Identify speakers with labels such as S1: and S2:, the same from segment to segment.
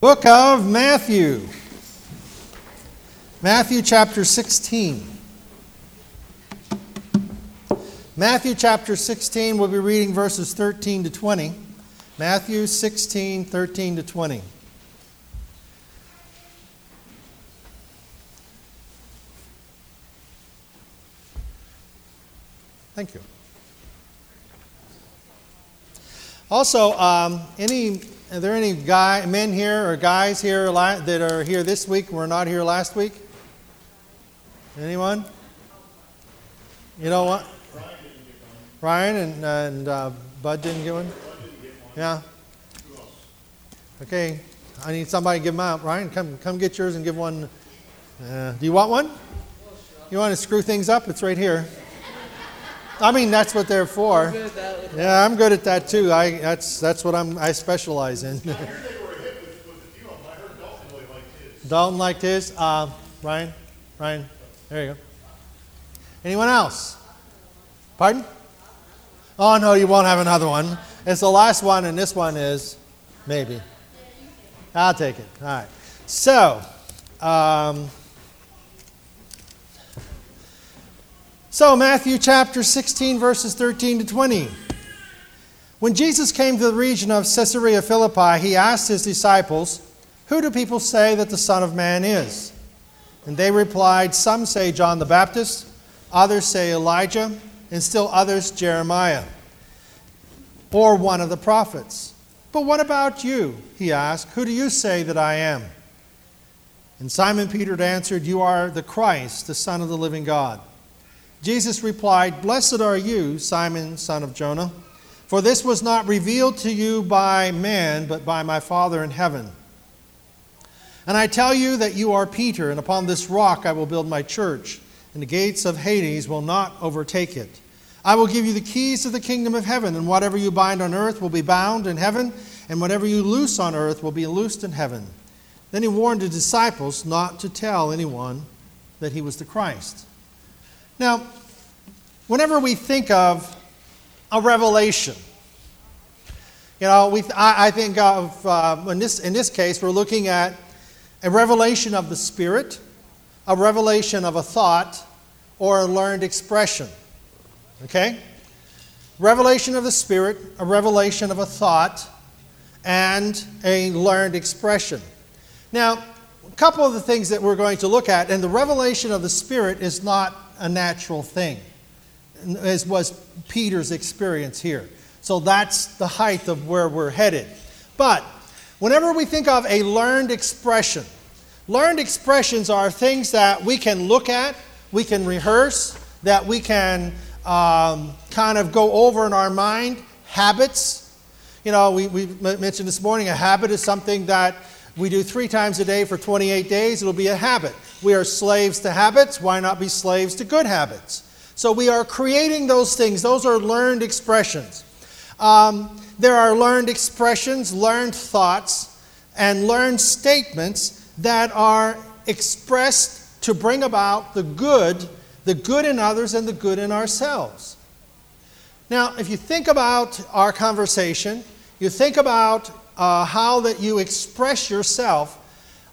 S1: Book of Matthew. Matthew chapter 16. Matthew chapter 16, we'll be reading verses 13 to 20. Matthew 16, 13 to 20. Thank you. Also, um, any are there any guy, men here or guys here that are here this week were not here last week? Anyone? You know what? Ryan and, uh, and uh, Bud didn't get one? Yeah. Okay. I need somebody to give them out. Ryan, come, come get yours and give one. Uh, do you want one? You want to screw things up? It's right here. I mean, that's what they're for. Yeah, I'm good at that too. I that's that's what I'm I specialize in. Dalton liked his. Uh, Ryan, Ryan, there you go. Anyone else? Pardon? Oh no, you won't have another one. It's the last one, and this one is maybe. I'll take it. All right. So. Um, So, Matthew chapter 16, verses 13 to 20. When Jesus came to the region of Caesarea Philippi, he asked his disciples, Who do people say that the Son of Man is? And they replied, Some say John the Baptist, others say Elijah, and still others Jeremiah, or one of the prophets. But what about you? He asked, Who do you say that I am? And Simon Peter answered, You are the Christ, the Son of the living God. Jesus replied, Blessed are you, Simon, son of Jonah, for this was not revealed to you by man, but by my Father in heaven. And I tell you that you are Peter, and upon this rock I will build my church, and the gates of Hades will not overtake it. I will give you the keys of the kingdom of heaven, and whatever you bind on earth will be bound in heaven, and whatever you loose on earth will be loosed in heaven. Then he warned the disciples not to tell anyone that he was the Christ. Now, whenever we think of a revelation, you know, we, I, I think of, uh, in, this, in this case, we're looking at a revelation of the Spirit, a revelation of a thought, or a learned expression. Okay? Revelation of the Spirit, a revelation of a thought, and a learned expression. Now, a couple of the things that we're going to look at, and the revelation of the Spirit is not a natural thing, as was Peter's experience here. So that's the height of where we're headed. But whenever we think of a learned expression, learned expressions are things that we can look at, we can rehearse, that we can um, kind of go over in our mind, habits. You know, we, we mentioned this morning a habit is something that we do three times a day for 28 days, it'll be a habit. We are slaves to habits. Why not be slaves to good habits? So we are creating those things. Those are learned expressions. Um, there are learned expressions, learned thoughts, and learned statements that are expressed to bring about the good, the good in others and the good in ourselves. Now, if you think about our conversation, you think about uh, how that you express yourself,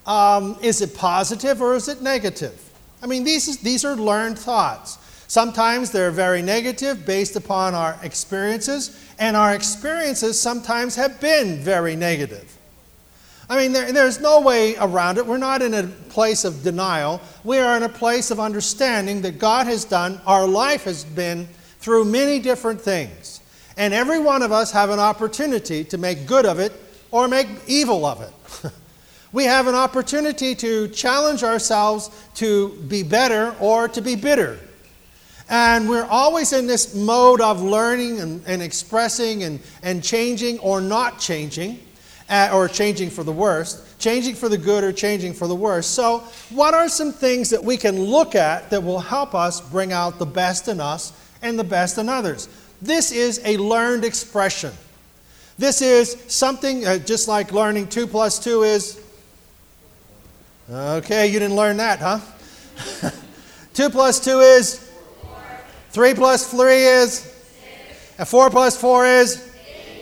S1: um, is it positive or is it negative? I mean, these, is, these are learned thoughts. Sometimes they're very negative based upon our experiences, and our experiences sometimes have been very negative. I mean, there, there's no way around it. We're not in a place of denial. We are in a place of understanding that God has done, our life has been through many different things. And every one of us have an opportunity to make good of it or make evil of it. we have an opportunity to challenge ourselves to be better or to be bitter. And we're always in this mode of learning and, and expressing and, and changing or not changing, uh, or changing for the worst, changing for the good or changing for the worst. So, what are some things that we can look at that will help us bring out the best in us and the best in others? This is a learned expression. This is something uh, just like learning 2 plus 2 is. Okay, you didn't learn that, huh? 2 plus 2 is? 3 plus 3 is? And 4 plus 4 is?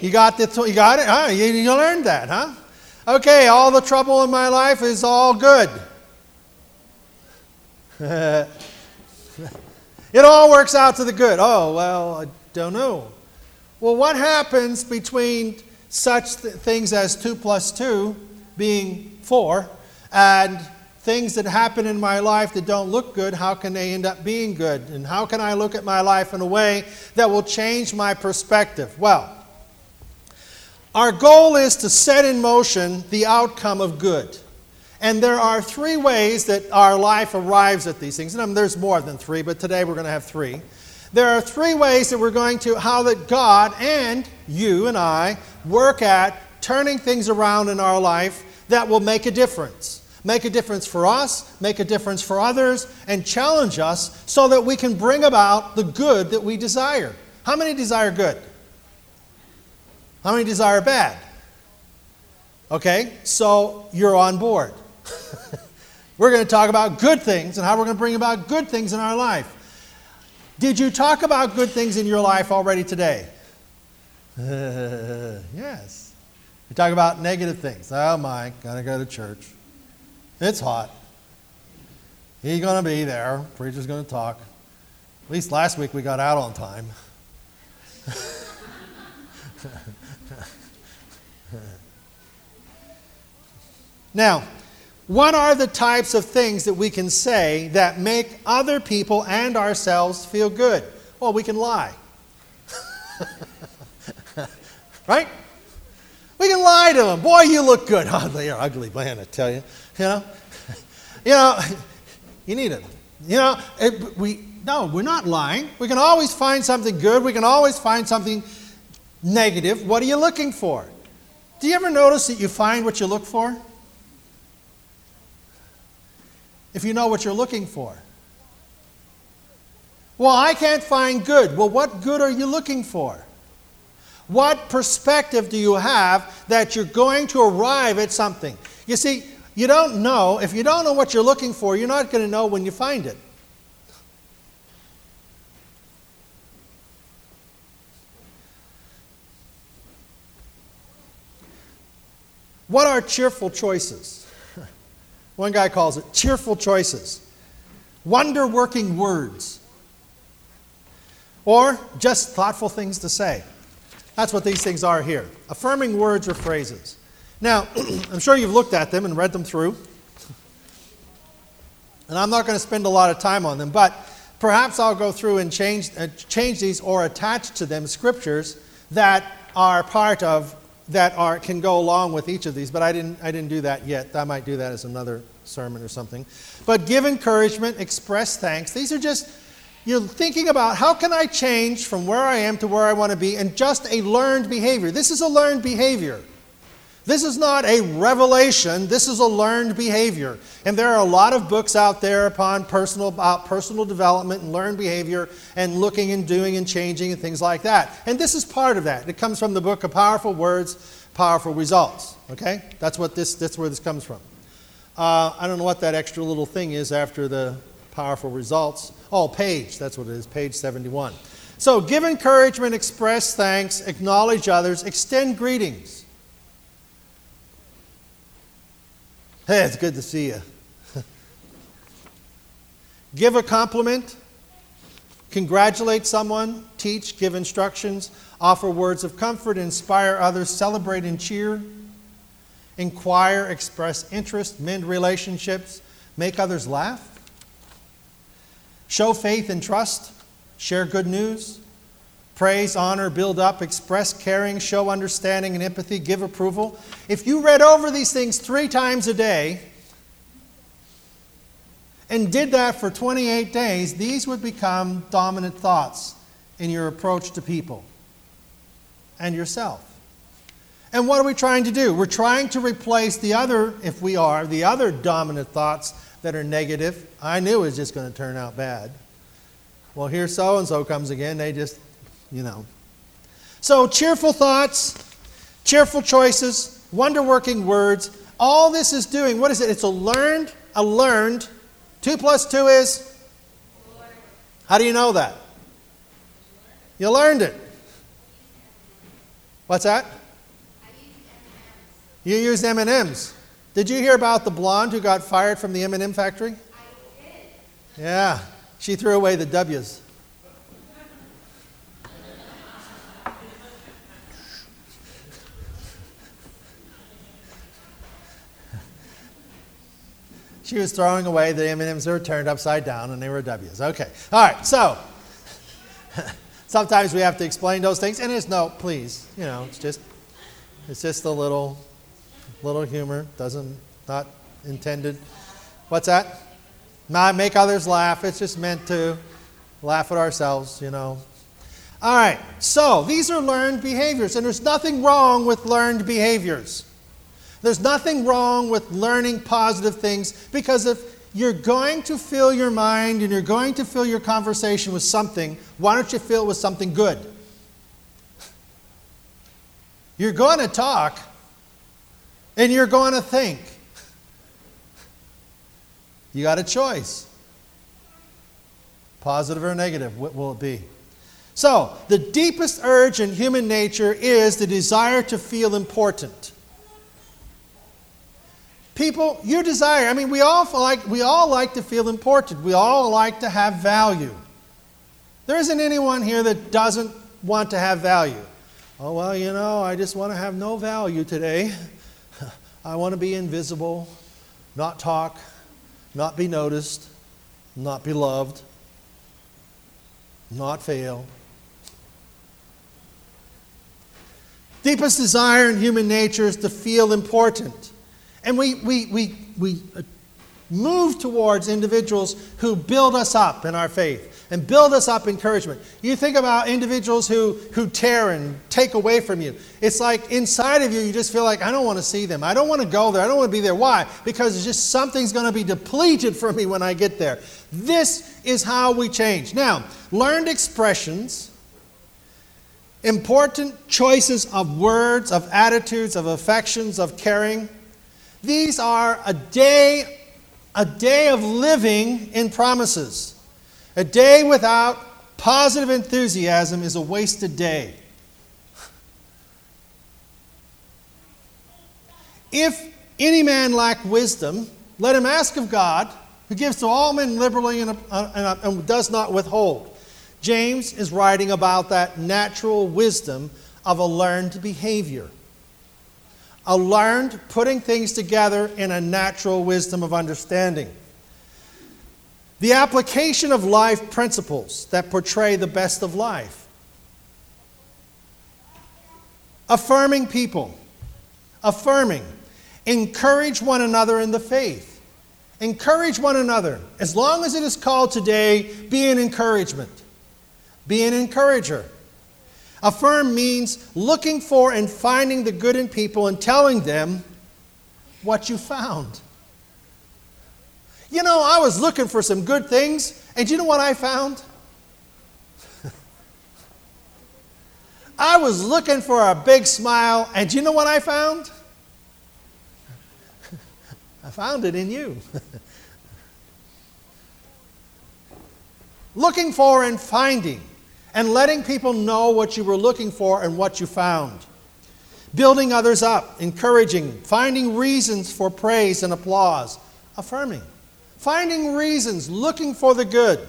S1: You got, the, you got it? Huh? You, you learned that, huh? Okay, all the trouble in my life is all good. it all works out to the good. Oh, well, I don't know. Well, what happens between such th- things as 2 plus 2 being 4 and things that happen in my life that don't look good, how can they end up being good? And how can I look at my life in a way that will change my perspective? Well, our goal is to set in motion the outcome of good. And there are three ways that our life arrives at these things. And um, there's more than three, but today we're going to have three. There are three ways that we're going to, how that God and you and I work at turning things around in our life that will make a difference make a difference for us, make a difference for others, and challenge us so that we can bring about the good that we desire. How many desire good? How many desire bad? Okay, so you're on board. we're going to talk about good things and how we're going to bring about good things in our life. Did you talk about good things in your life already today? Uh, yes. Talk about negative things. Oh my, gotta go to church. It's hot. He's to be there. Preacher's to talk. At least last week we got out on time. now, what are the types of things that we can say that make other people and ourselves feel good? Well, we can lie. right? Lie to them. Boy, you look good. Oh, you're ugly, man, I tell you. You know, you know, you need it. You know, it, we no, we're not lying. We can always find something good. We can always find something negative. What are you looking for? Do you ever notice that you find what you look for? If you know what you're looking for. Well, I can't find good. Well, what good are you looking for? What perspective do you have that you're going to arrive at something? You see, you don't know. If you don't know what you're looking for, you're not going to know when you find it. What are cheerful choices? One guy calls it cheerful choices, wonder working words, or just thoughtful things to say. That's what these things are here affirming words or phrases. Now, I'm sure you've looked at them and read them through. And I'm not going to spend a lot of time on them, but perhaps I'll go through and change, uh, change these or attach to them scriptures that are part of, that are, can go along with each of these. But I didn't, I didn't do that yet. I might do that as another sermon or something. But give encouragement, express thanks. These are just, you're thinking about how can I change from where I am to where I want to be, and just a learned behavior. This is a learned behavior. This is not a revelation, this is a learned behavior. And there are a lot of books out there upon personal about personal development and learned behavior and looking and doing and changing and things like that. And this is part of that. It comes from the book of Powerful Words, Powerful Results. Okay? That's what this that's where this comes from. Uh, I don't know what that extra little thing is after the powerful results. Oh, page, that's what it is, page 71. So give encouragement, express thanks, acknowledge others, extend greetings. Hey, it's good to see you. give a compliment, congratulate someone, teach, give instructions, offer words of comfort, inspire others, celebrate and cheer, inquire, express interest, mend relationships, make others laugh, show faith and trust, share good news, praise, honor, build up, express caring, show understanding and empathy, give approval. If you read over these things three times a day and did that for 28 days, these would become dominant thoughts in your approach to people and yourself. And what are we trying to do? We're trying to replace the other, if we are, the other dominant thoughts that are negative. I knew it was just going to turn out bad. Well, here so and so comes again. They just you know. So, cheerful thoughts, cheerful choices, wonder working words. All this is doing, what is it? It's a learned, a learned. Two plus two is? How do you know that? You learned it. What's that? You use M&Ms. Did you hear about the blonde who got fired from the M&M factory? Yeah, she threw away the W's. She was throwing away the M&Ms that were turned upside down and they were W's. Okay. All right. So sometimes we have to explain those things and it's no, please, you know, it's just it's just a little little humor, doesn't not intended. What's that? Not make others laugh. It's just meant to laugh at ourselves, you know. All right. So, these are learned behaviors and there's nothing wrong with learned behaviors. There's nothing wrong with learning positive things because if you're going to fill your mind and you're going to fill your conversation with something, why don't you fill it with something good? You're going to talk and you're going to think. You got a choice positive or negative. What will it be? So, the deepest urge in human nature is the desire to feel important. People, you desire, I mean, we all like, we all like to feel important. We all like to have value. There isn't anyone here that doesn't want to have value. Oh, well, you know, I just want to have no value today. I want to be invisible, not talk, not be noticed, not be loved, not fail. Deepest desire in human nature is to feel important. And we, we, we, we move towards individuals who build us up in our faith and build us up encouragement. You think about individuals who, who tear and take away from you. It's like inside of you, you just feel like, I don't want to see them. I don't want to go there. I don't want to be there. Why? Because it's just something's going to be depleted from me when I get there. This is how we change. Now, learned expressions, important choices of words, of attitudes, of affections, of caring these are a day, a day of living in promises. A day without positive enthusiasm is a wasted day. If any man lack wisdom, let him ask of God, who gives to all men liberally and, uh, and, and, does not withhold. James is writing about that natural wisdom of a learned behavior a learned putting things together in a natural wisdom of understanding. The application of life principles that portray the best of life. Affirming people. Affirming. Encourage one another in the faith. Encourage one another. As long as it is called today, be an encouragement. Be an encourager. Affirm means looking for and finding the good in people and telling them what you found. You know, I was looking for some good things, and you know what I found? I was looking for a big smile, and you know what I found? I found it in you. looking for and finding and letting people know what you were looking for and what you found. Building others up, encouraging, finding reasons for praise and applause, affirming. Finding reasons, looking for the good.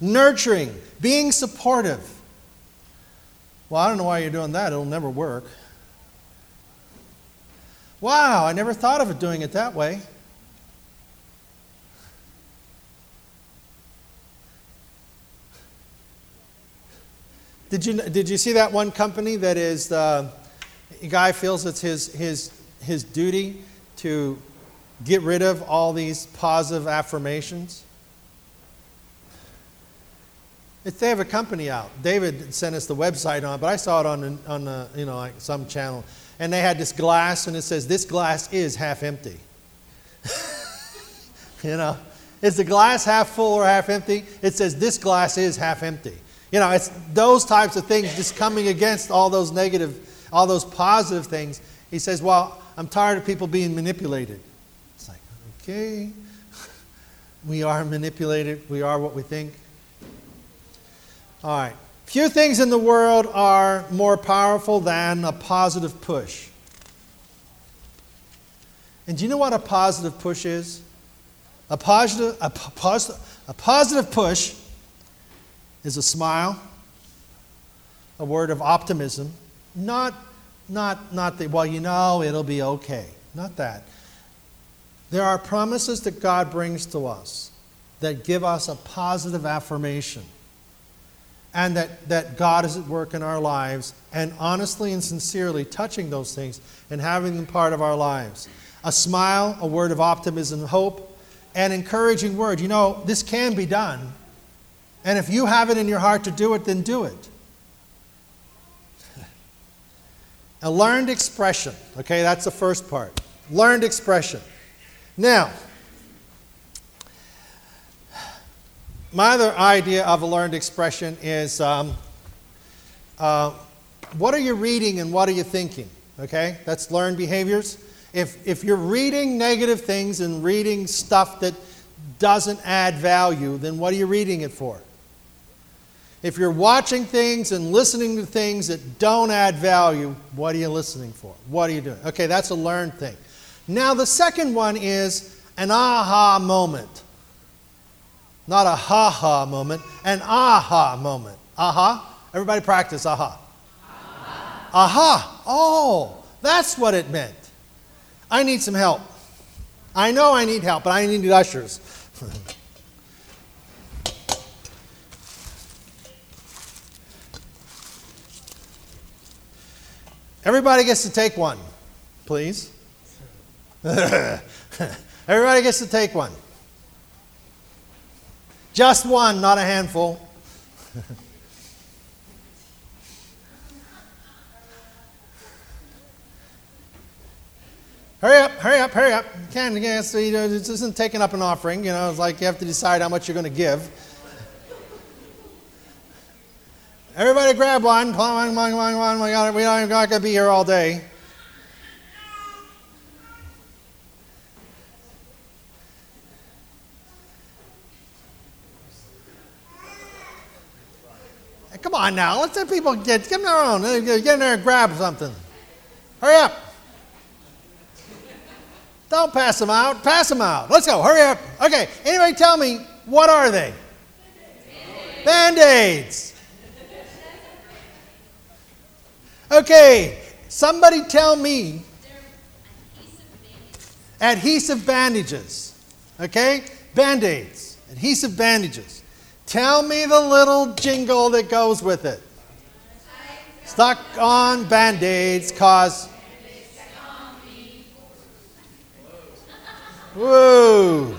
S1: Nurturing, being supportive. Well, I don't know why you're doing that, it'll never work. Wow, I never thought of it doing it that way. Did you, did you see that one company that is, uh, a guy feels it's his, his, his duty to get rid of all these positive affirmations? If they have a company out. David sent us the website on, but I saw it on, on you know, like some channel. And they had this glass, and it says, This glass is half empty. you know, is the glass half full or half empty? It says, This glass is half empty. You know, it's those types of things just coming against all those negative, all those positive things. He says, Well, I'm tired of people being manipulated. Okay, we are manipulated, we are what we think. All right. Few things in the world are more powerful than a positive push. And do you know what a positive push is? A positive, a, positive, a positive push is a smile, a word of optimism, not, not, not the, well, you know, it'll be okay. Not that. There are promises that God brings to us that give us a positive affirmation and that, that God is at work in our lives and honestly and sincerely touching those things and having them part of our lives. A smile, a word of optimism, hope, an encouraging word. You know, this can be done. And if you have it in your heart to do it, then do it. A learned expression. Okay, that's the first part. Learned expression. Now, my other idea of a learned expression is um, uh, what are you reading and what are you thinking? Okay, that's learned behaviors. If, if you're reading negative things and reading stuff that doesn't add value, then what are you reading it for? If you're watching things and listening to things that don't add value, what are you listening for? What are you doing? Okay, that's a learned thing. Now, the second one is an aha moment. Not a ha ha moment, an aha moment. Aha? Everybody practice aha. Aha. Oh, that's what it meant. I need some help. I know I need help, but I need ushers. Everybody gets to take one, please. Everybody gets to take one. Just one, not a handful. hurry up, hurry up, hurry up. You can't, you know, this isn't taking up an offering. You know, it's like you have to decide how much you're going to give. Everybody grab one. Come on, come on, come on, come on. We, don't, not going to be here all day. Come on now, let the people get, get their own. Uh, get in there and grab something. Hurry up. Don't pass them out. Pass them out. Let's go. Hurry up. Okay. Anybody tell me, what are they? Band aids. Okay, somebody tell me. Adhesive bandages. Okay? Band aids. Adhesive bandages. Tell me the little jingle that goes with it. Stuck on band aids cause. Whoa.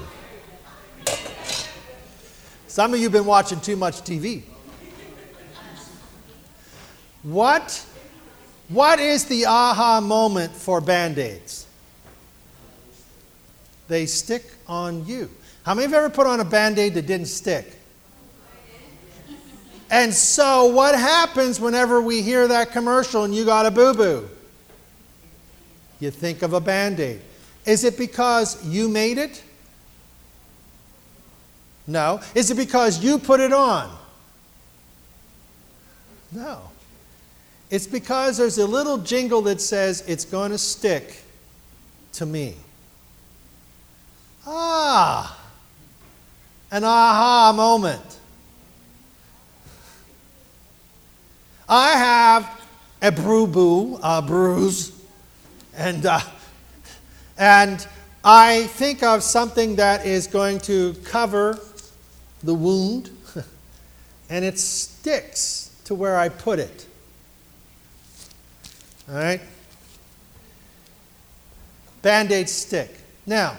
S1: Some of you have been watching too much TV. What what is the aha moment for band aids? They stick on you. How many you ever put on a band aid that didn't stick? And so, what happens whenever we hear that commercial and you got a boo boo? You think of a band aid. Is it because you made it? No. Is it because you put it on? No. It's because there's a little jingle that says it's going to stick to me. Ah, an aha moment. I have a boo boo, a bruise, and, uh, and I think of something that is going to cover the wound, and it sticks to where I put it. All right? Band aid stick. Now,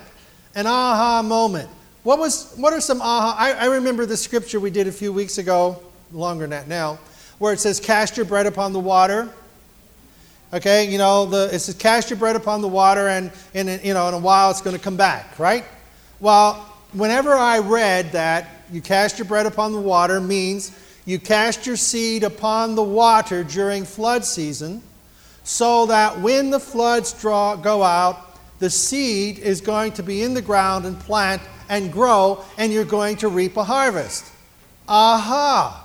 S1: an aha moment. What, was, what are some aha? I, I remember the scripture we did a few weeks ago, longer than that now, where it says, Cast your bread upon the water. Okay, you know, the, it says, Cast your bread upon the water, and, and you know, in a while it's going to come back, right? Well, whenever I read that, you cast your bread upon the water means you cast your seed upon the water during flood season so that when the floods draw, go out, the seed is going to be in the ground and plant and grow, and you're going to reap a harvest. Aha!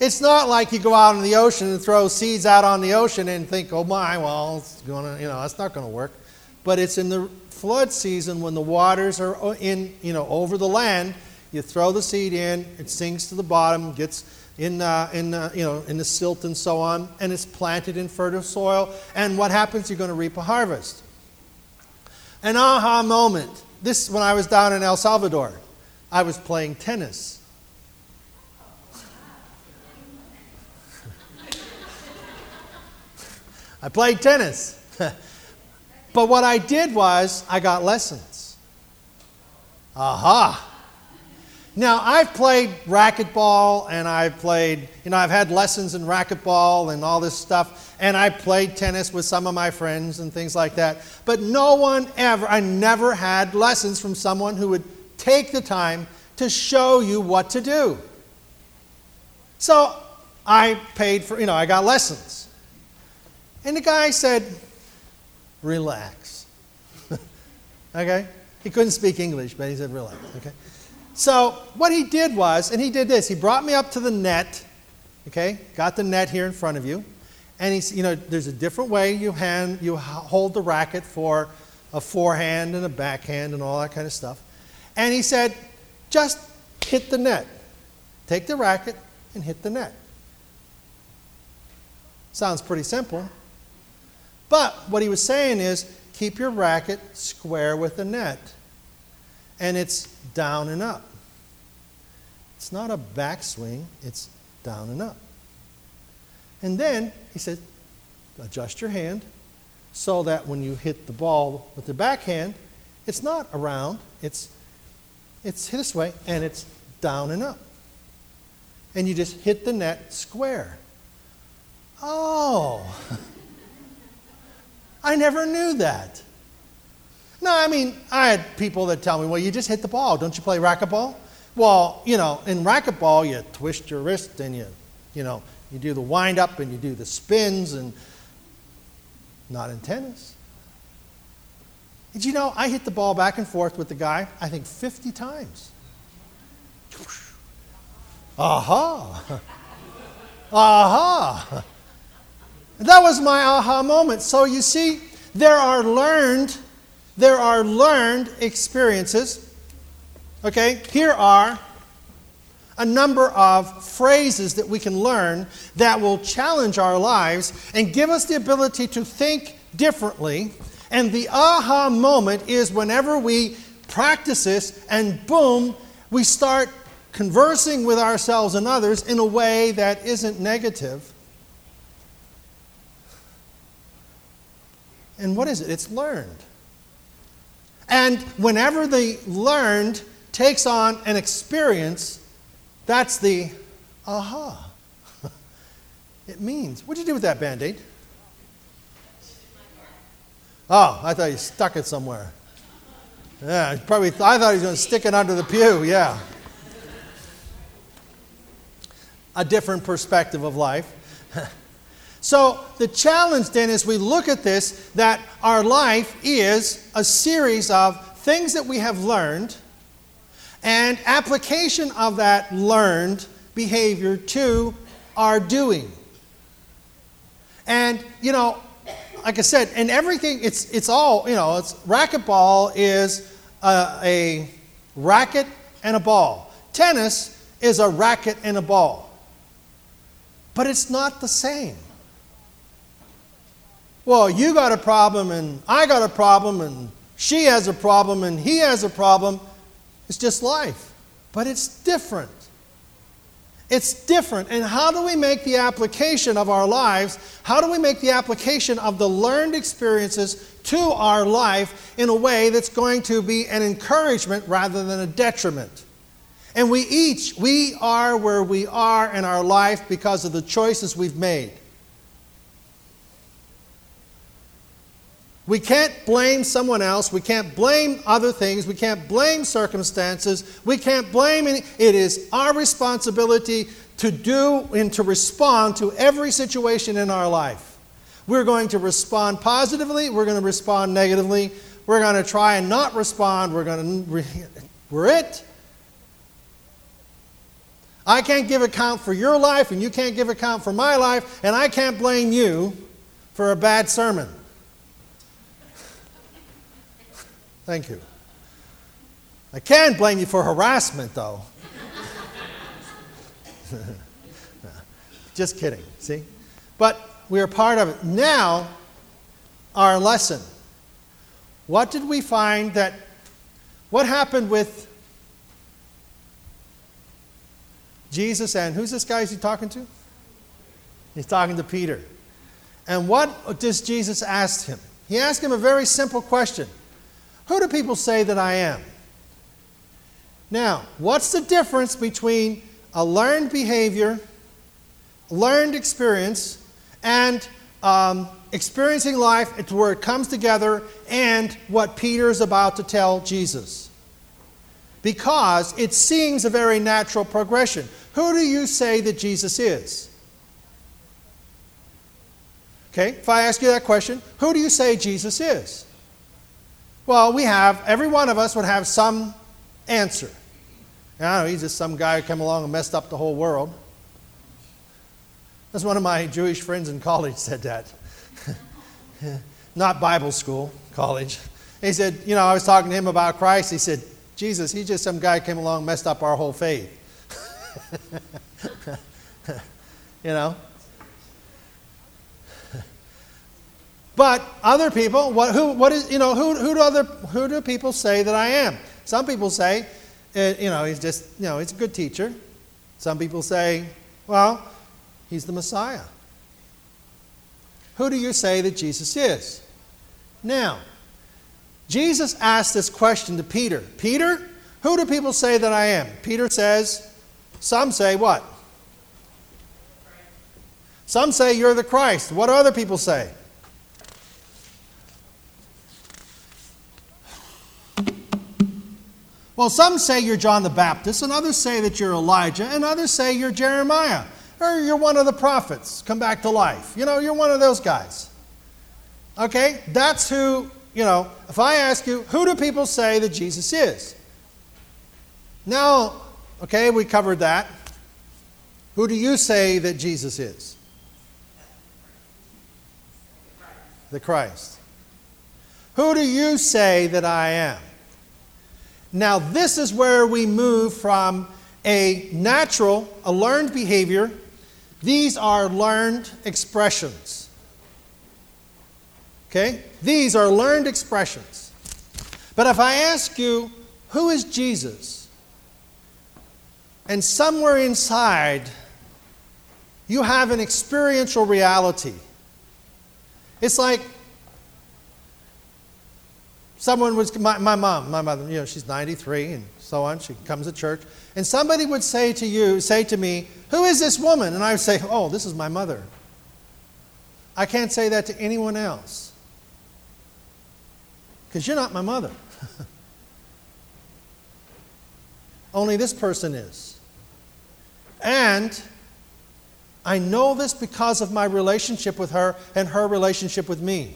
S1: It's not like you go out in the ocean and throw seeds out on the ocean and think, oh my, well, it's gonna, you know, that's not going to work. But it's in the flood season when the waters are in, you know, over the land. You throw the seed in, it sinks to the bottom, gets in, uh, in, uh, you know, in the silt and so on, and it's planted in fertile soil. And what happens? You're going to reap a harvest. An aha moment. This when I was down in El Salvador. I was playing tennis I played tennis. but what I did was I got lessons. Aha. Now, I've played racquetball and I've played, you know, I've had lessons in racquetball and all this stuff, and I played tennis with some of my friends and things like that. But no one ever, I never had lessons from someone who would take the time to show you what to do. So I paid for, you know, I got lessons. And the guy said, relax. okay? He couldn't speak English, but he said, relax. Okay? So what he did was, and he did this, he brought me up to the net, okay? Got the net here in front of you. And he's, you know, there's a different way you hand, you hold the racket for a forehand and a backhand and all that kind of stuff. And he said, just hit the net. Take the racket and hit the net. Sounds pretty simple. But what he was saying is keep your racket square with the net. And it's down and up. It's not a backswing, it's down and up. And then he said, adjust your hand so that when you hit the ball with the backhand, it's not around, it's, it's this way, and it's down and up. And you just hit the net square. Oh. I never knew that. No, I mean, I had people that tell me, well, you just hit the ball. Don't you play racquetball? Well, you know, in racquetball, you twist your wrist and you, you know, you do the wind up and you do the spins and not in tennis. Did you know I hit the ball back and forth with the guy, I think 50 times? Aha! Aha! That was my aha moment. So you see, there are learned, there are learned experiences. Okay, here are a number of phrases that we can learn that will challenge our lives and give us the ability to think differently. And the aha moment is whenever we practice this and boom, we start conversing with ourselves and others in a way that isn't negative And what is it? It's learned. And whenever the learned takes on an experience, that's the aha. it means. What'd you do with that band aid? Oh, I thought you stuck it somewhere. Yeah, probably. Th- I thought he was going to stick it under the pew. Yeah. A different perspective of life. So the challenge then is we look at this that our life is a series of things that we have learned and application of that learned behavior to our doing. And you know, like I said, and everything it's it's all, you know, it's racquetball is a, a racket and a ball. Tennis is a racket and a ball. But it's not the same well, you got a problem and I got a problem and she has a problem and he has a problem. It's just life. But it's different. It's different. And how do we make the application of our lives? How do we make the application of the learned experiences to our life in a way that's going to be an encouragement rather than a detriment? And we each, we are where we are in our life because of the choices we've made. We can't blame someone else. We can't blame other things. We can't blame circumstances. We can't blame any. It is our responsibility to do and to respond to every situation in our life. We're going to respond positively. We're going to respond negatively. We're going to try and not respond. We're going to, we're it. I can't give account for your life, and you can't give account for my life, and I can't blame you for a bad sermon. Thank you. I can't blame you for harassment, though. Just kidding, see? But we are part of it. Now, our lesson. What did we find that, what happened with Jesus and who's this guy is he talking to? He's talking to Peter. And what does Jesus ask him? He asked him a very simple question Who do people say that I am? Now, what's the difference between a learned behavior, learned experience, and um, experiencing life to where it comes together and what Peter is about to tell Jesus? Because it seems a very natural progression. Who do you say that Jesus is? Okay, if I ask you that question, who do you say Jesus is? Well, we have, every one of us would have some answer. I know, he's just some guy who came along and messed up the whole world. That's one of my Jewish friends in college said that. Not Bible school, college. He said, you know, I was talking to him about Christ. He said, Jesus, he's just some guy came along and messed up our whole faith. you know? But other people, what, who, what is, you know, who, who, do other, who do people say that I am? Some people say, uh, you know, he's just, you know, he's a good teacher. Some people say, well, he's the Messiah. Who do you say that Jesus is? Now, Jesus asked this question to Peter Peter, who do people say that I am? Peter says, some say what? Some say you're the Christ. What do other people say? Well, some say you're John the Baptist, and others say that you're Elijah, and others say you're Jeremiah, or you're one of the prophets come back to life. You know, you're one of those guys. Okay? That's who, you know, if I ask you, who do people say that Jesus is? Now, okay, we covered that. Who do you say that Jesus is? The Christ. Who do you say that I am? Now, this is where we move from a natural, a learned behavior. These are learned expressions. Okay? These are learned expressions. But if I ask you, who is Jesus? And somewhere inside, you have an experiential reality. It's like someone was, my, my mom, my mother, you know, she's 93 and so on. She comes to church. And somebody would say to you, say to me, Who is this woman? And I would say, Oh, this is my mother. I can't say that to anyone else because you're not my mother. Only this person is. And I know this because of my relationship with her and her relationship with me.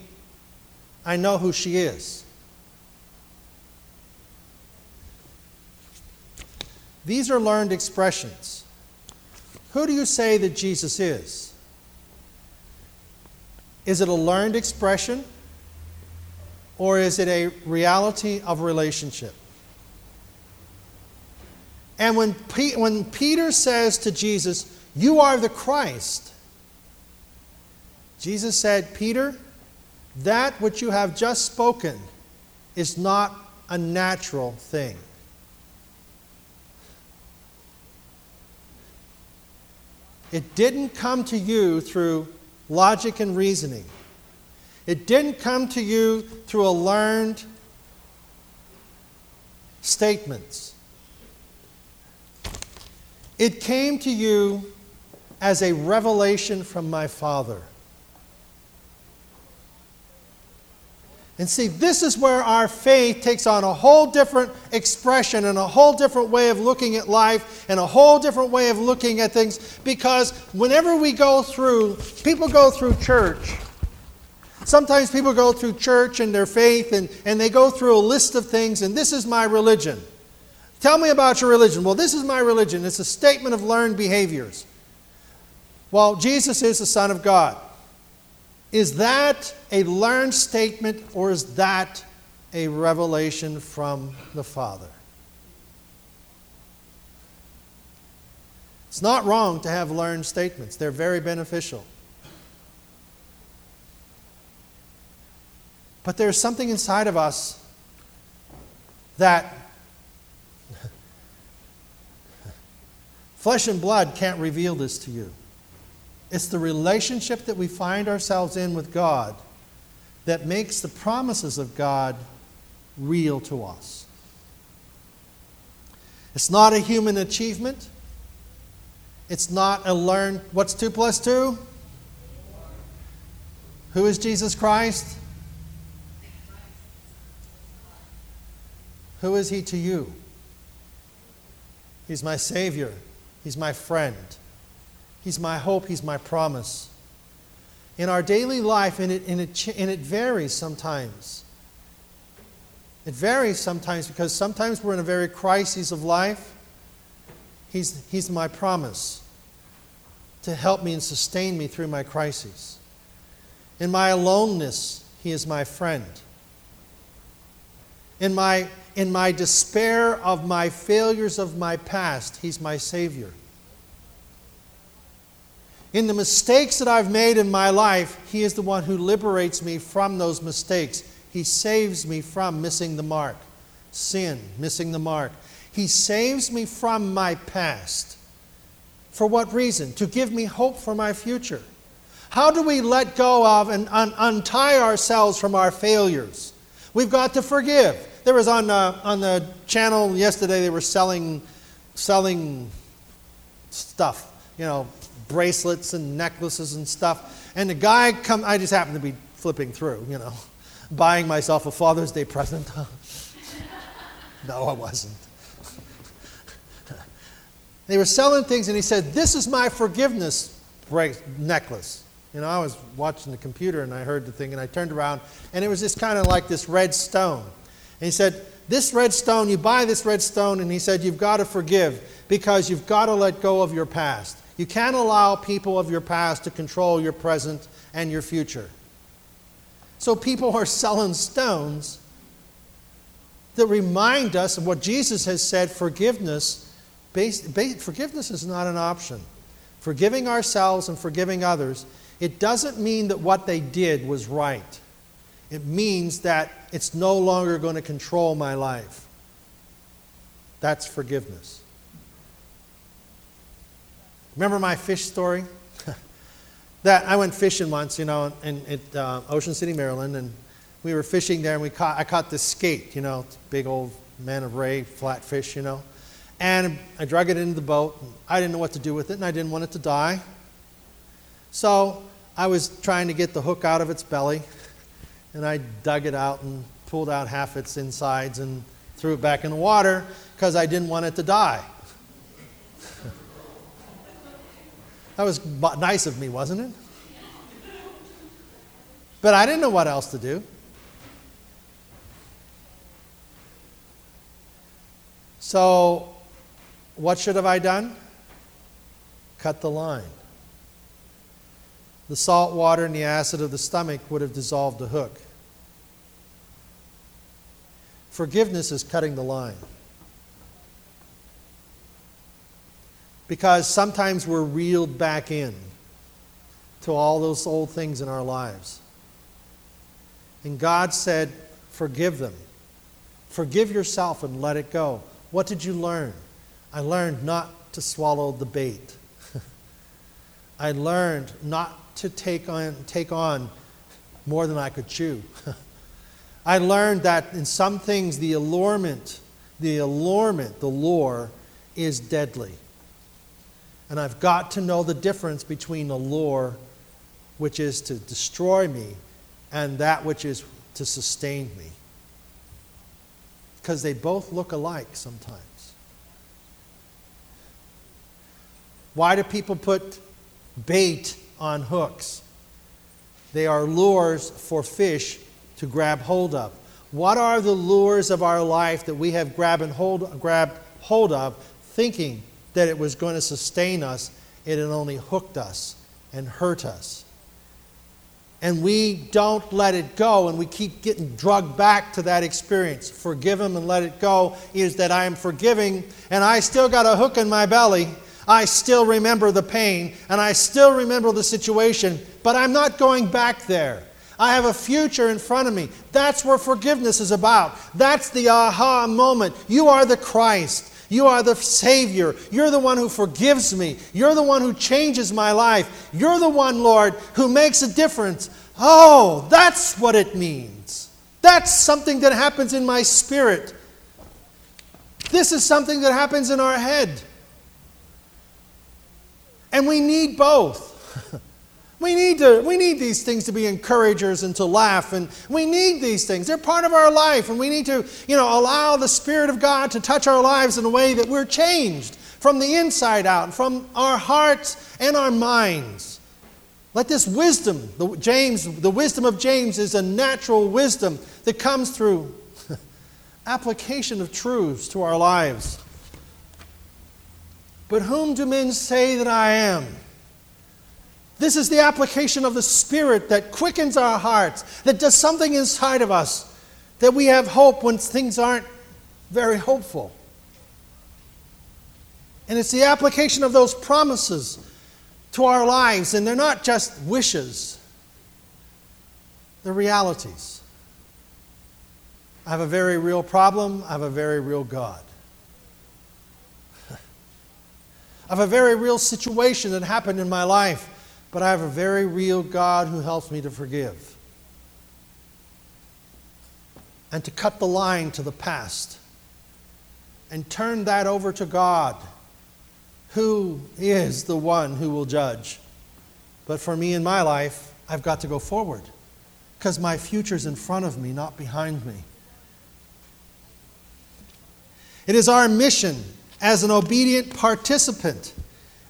S1: I know who she is. These are learned expressions. Who do you say that Jesus is? Is it a learned expression or is it a reality of relationship? And when, when Peter says to Jesus, You are the Christ, Jesus said, Peter, that which you have just spoken is not a natural thing. It didn't come to you through logic and reasoning. It didn't come to you through a learned statements. It came to you as a revelation from my Father. And see, this is where our faith takes on a whole different expression and a whole different way of looking at life and a whole different way of looking at things because whenever we go through, people go through church. Sometimes people go through church and their faith and, and they go through a list of things, and this is my religion. Tell me about your religion. Well, this is my religion. It's a statement of learned behaviors. Well, Jesus is the Son of God. Is that a learned statement or is that a revelation from the Father? It's not wrong to have learned statements, they're very beneficial. But there's something inside of us that flesh and blood can't reveal this to you. It's the relationship that we find ourselves in with God that makes the promises of God real to us. It's not a human achievement. It's not a learned, what's 2 plus 2? Who is Jesus Christ? Who is he to you? He's my Savior. He's my friend. He's my hope. He's my promise. In our daily life, and it, and it, and it varies sometimes. It varies sometimes because sometimes we're in a very crisis of life. He's, he's my promise to help me and sustain me through my crises. In my aloneness, He is my friend. In my in my despair of my failures of my past, He's my Savior. In the mistakes that I've made in my life, He is the one who liberates me from those mistakes. He saves me from missing the mark, sin, missing the mark. He saves me from my past. For what reason? To give me hope for my future. How do we let go of and un- untie ourselves from our failures? We've got to forgive. There was on, uh, on the channel yesterday, they were selling, selling stuff, you know, bracelets and necklaces and stuff. And the guy come, I just happened to be flipping through, you know, buying myself a Father's Day present. no, I wasn't. they were selling things, and he said, This is my forgiveness necklace. You know, I was watching the computer and I heard the thing, and I turned around, and it was just kind of like this red stone. And he said, This red stone, you buy this red stone, and he said, You've got to forgive because you've got to let go of your past. You can't allow people of your past to control your present and your future. So people are selling stones that remind us of what Jesus has said forgiveness. Based, based, forgiveness is not an option. Forgiving ourselves and forgiving others, it doesn't mean that what they did was right. It means that it's no longer going to control my life. That's forgiveness. Remember my fish story? that I went fishing once, you know, in, in uh, Ocean City, Maryland, and we were fishing there, and we caught I caught this skate, you know, big old manta ray flatfish, you know, and I drug it into the boat. I didn't know what to do with it, and I didn't want it to die. So I was trying to get the hook out of its belly, and I dug it out and pulled out half its insides and threw it back in the water because I didn't want it to die. that was nice of me, wasn't it? But I didn't know what else to do. So, what should have I done? Cut the line. The salt water and the acid of the stomach would have dissolved the hook. Forgiveness is cutting the line. Because sometimes we're reeled back in to all those old things in our lives. And God said, Forgive them. Forgive yourself and let it go. What did you learn? I learned not to swallow the bait. I learned not to take on, take on more than I could chew. I learned that in some things the allurement, the allurement, the lure is deadly. And I've got to know the difference between a lure, which is to destroy me, and that which is to sustain me. Because they both look alike sometimes. Why do people put bait on hooks? They are lures for fish to grab hold of. What are the lures of our life that we have grabbed hold, grabbed hold of, thinking that it was going to sustain us. It had only hooked us and hurt us. And we don't let it go, and we keep getting drugged back to that experience. Forgive him and let it go is that I am forgiving, and I still got a hook in my belly. I still remember the pain, and I still remember the situation, but I'm not going back there. I have a future in front of me. That's where forgiveness is about. That's the aha moment. You are the Christ. You are the Savior. You're the one who forgives me. You're the one who changes my life. You're the one, Lord, who makes a difference. Oh, that's what it means. That's something that happens in my spirit. This is something that happens in our head. And we need both. We need, to, we need these things to be encouragers and to laugh, and we need these things. They're part of our life, and we need to you know, allow the Spirit of God to touch our lives in a way that we're changed from the inside out, from our hearts and our minds. Let this wisdom, the, James, the wisdom of James is a natural wisdom that comes through application of truths to our lives. But whom do men say that I am? This is the application of the Spirit that quickens our hearts, that does something inside of us, that we have hope when things aren't very hopeful. And it's the application of those promises to our lives, and they're not just wishes, they're realities. I have a very real problem, I have a very real God. I have a very real situation that happened in my life but I have a very real God who helps me to forgive and to cut the line to the past and turn that over to God, who is the one who will judge. But for me in my life, I've got to go forward because my future's in front of me, not behind me. It is our mission as an obedient participant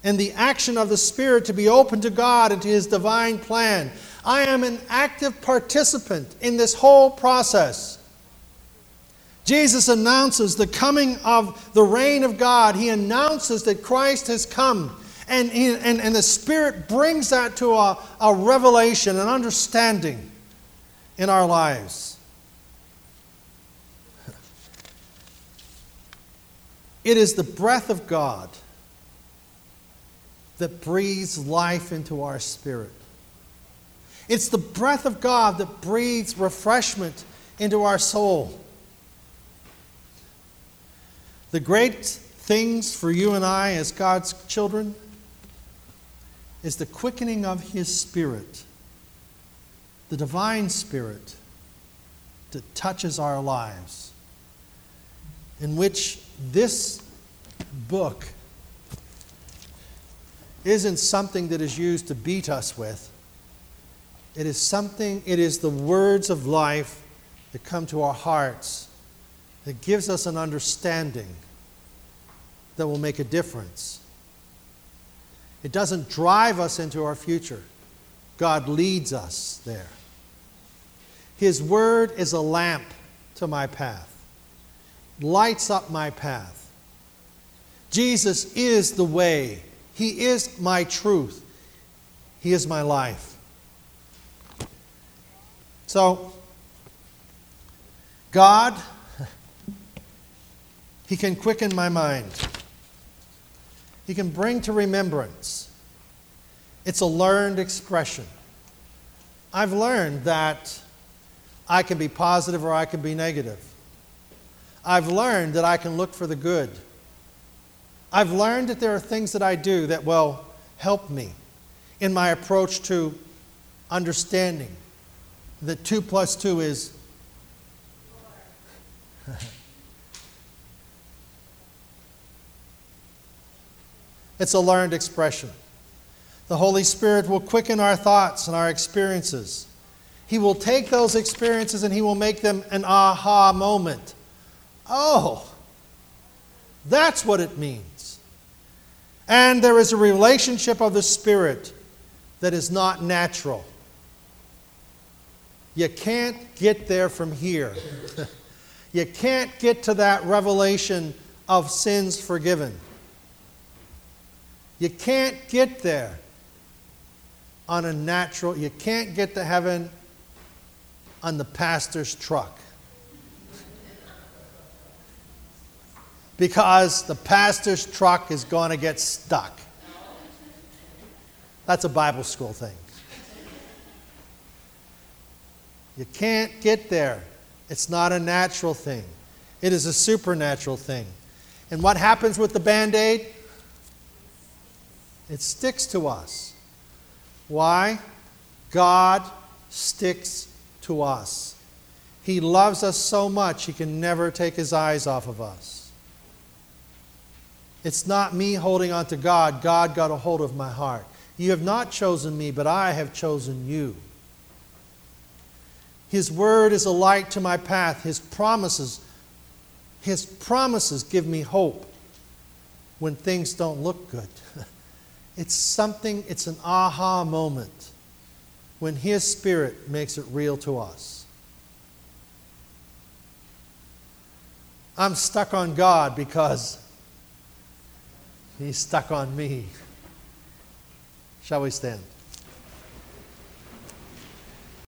S1: in the action of the Spirit to be open to God and to His divine plan. I am an active participant in this whole process. Jesus announces the coming of the reign of God. He announces that Christ has come. And, and, and the Spirit brings that to a, a revelation, an understanding in our lives. It is the breath of God that breathes life into our spirit. It's the breath of God that breathes refreshment into our soul. The great things for you and I as God's children is the quickening of His Spirit, the divine Spirit that touches our lives, in which this book isn't something that is used to beat us with. It is something, it is the words of life that come to our hearts that gives us an understanding that will make a difference. It doesn't drive us into our future, God leads us there. His word is a lamp to my path, lights up my path. Jesus is the way he is my truth. He is my life. So, God, He can quicken my mind. He can bring to remembrance. It's a learned expression. I've learned that I can be positive or I can be negative. I've learned that I can look for the good. I've learned that there are things that I do that will help me in my approach to understanding that 2 plus 2 is. it's a learned expression. The Holy Spirit will quicken our thoughts and our experiences. He will take those experiences and He will make them an aha moment. Oh, that's what it means. And there is a relationship of the Spirit that is not natural. You can't get there from here. you can't get to that revelation of sins forgiven. You can't get there on a natural, you can't get to heaven on the pastor's truck. Because the pastor's truck is going to get stuck. That's a Bible school thing. You can't get there. It's not a natural thing, it is a supernatural thing. And what happens with the band aid? It sticks to us. Why? God sticks to us. He loves us so much, He can never take His eyes off of us. It's not me holding on to God. God got a hold of my heart. You have not chosen me, but I have chosen you. His word is a light to my path. His promises, His promises give me hope when things don't look good. It's something, it's an aha moment when His Spirit makes it real to us. I'm stuck on God because He's stuck on me. Shall we stand?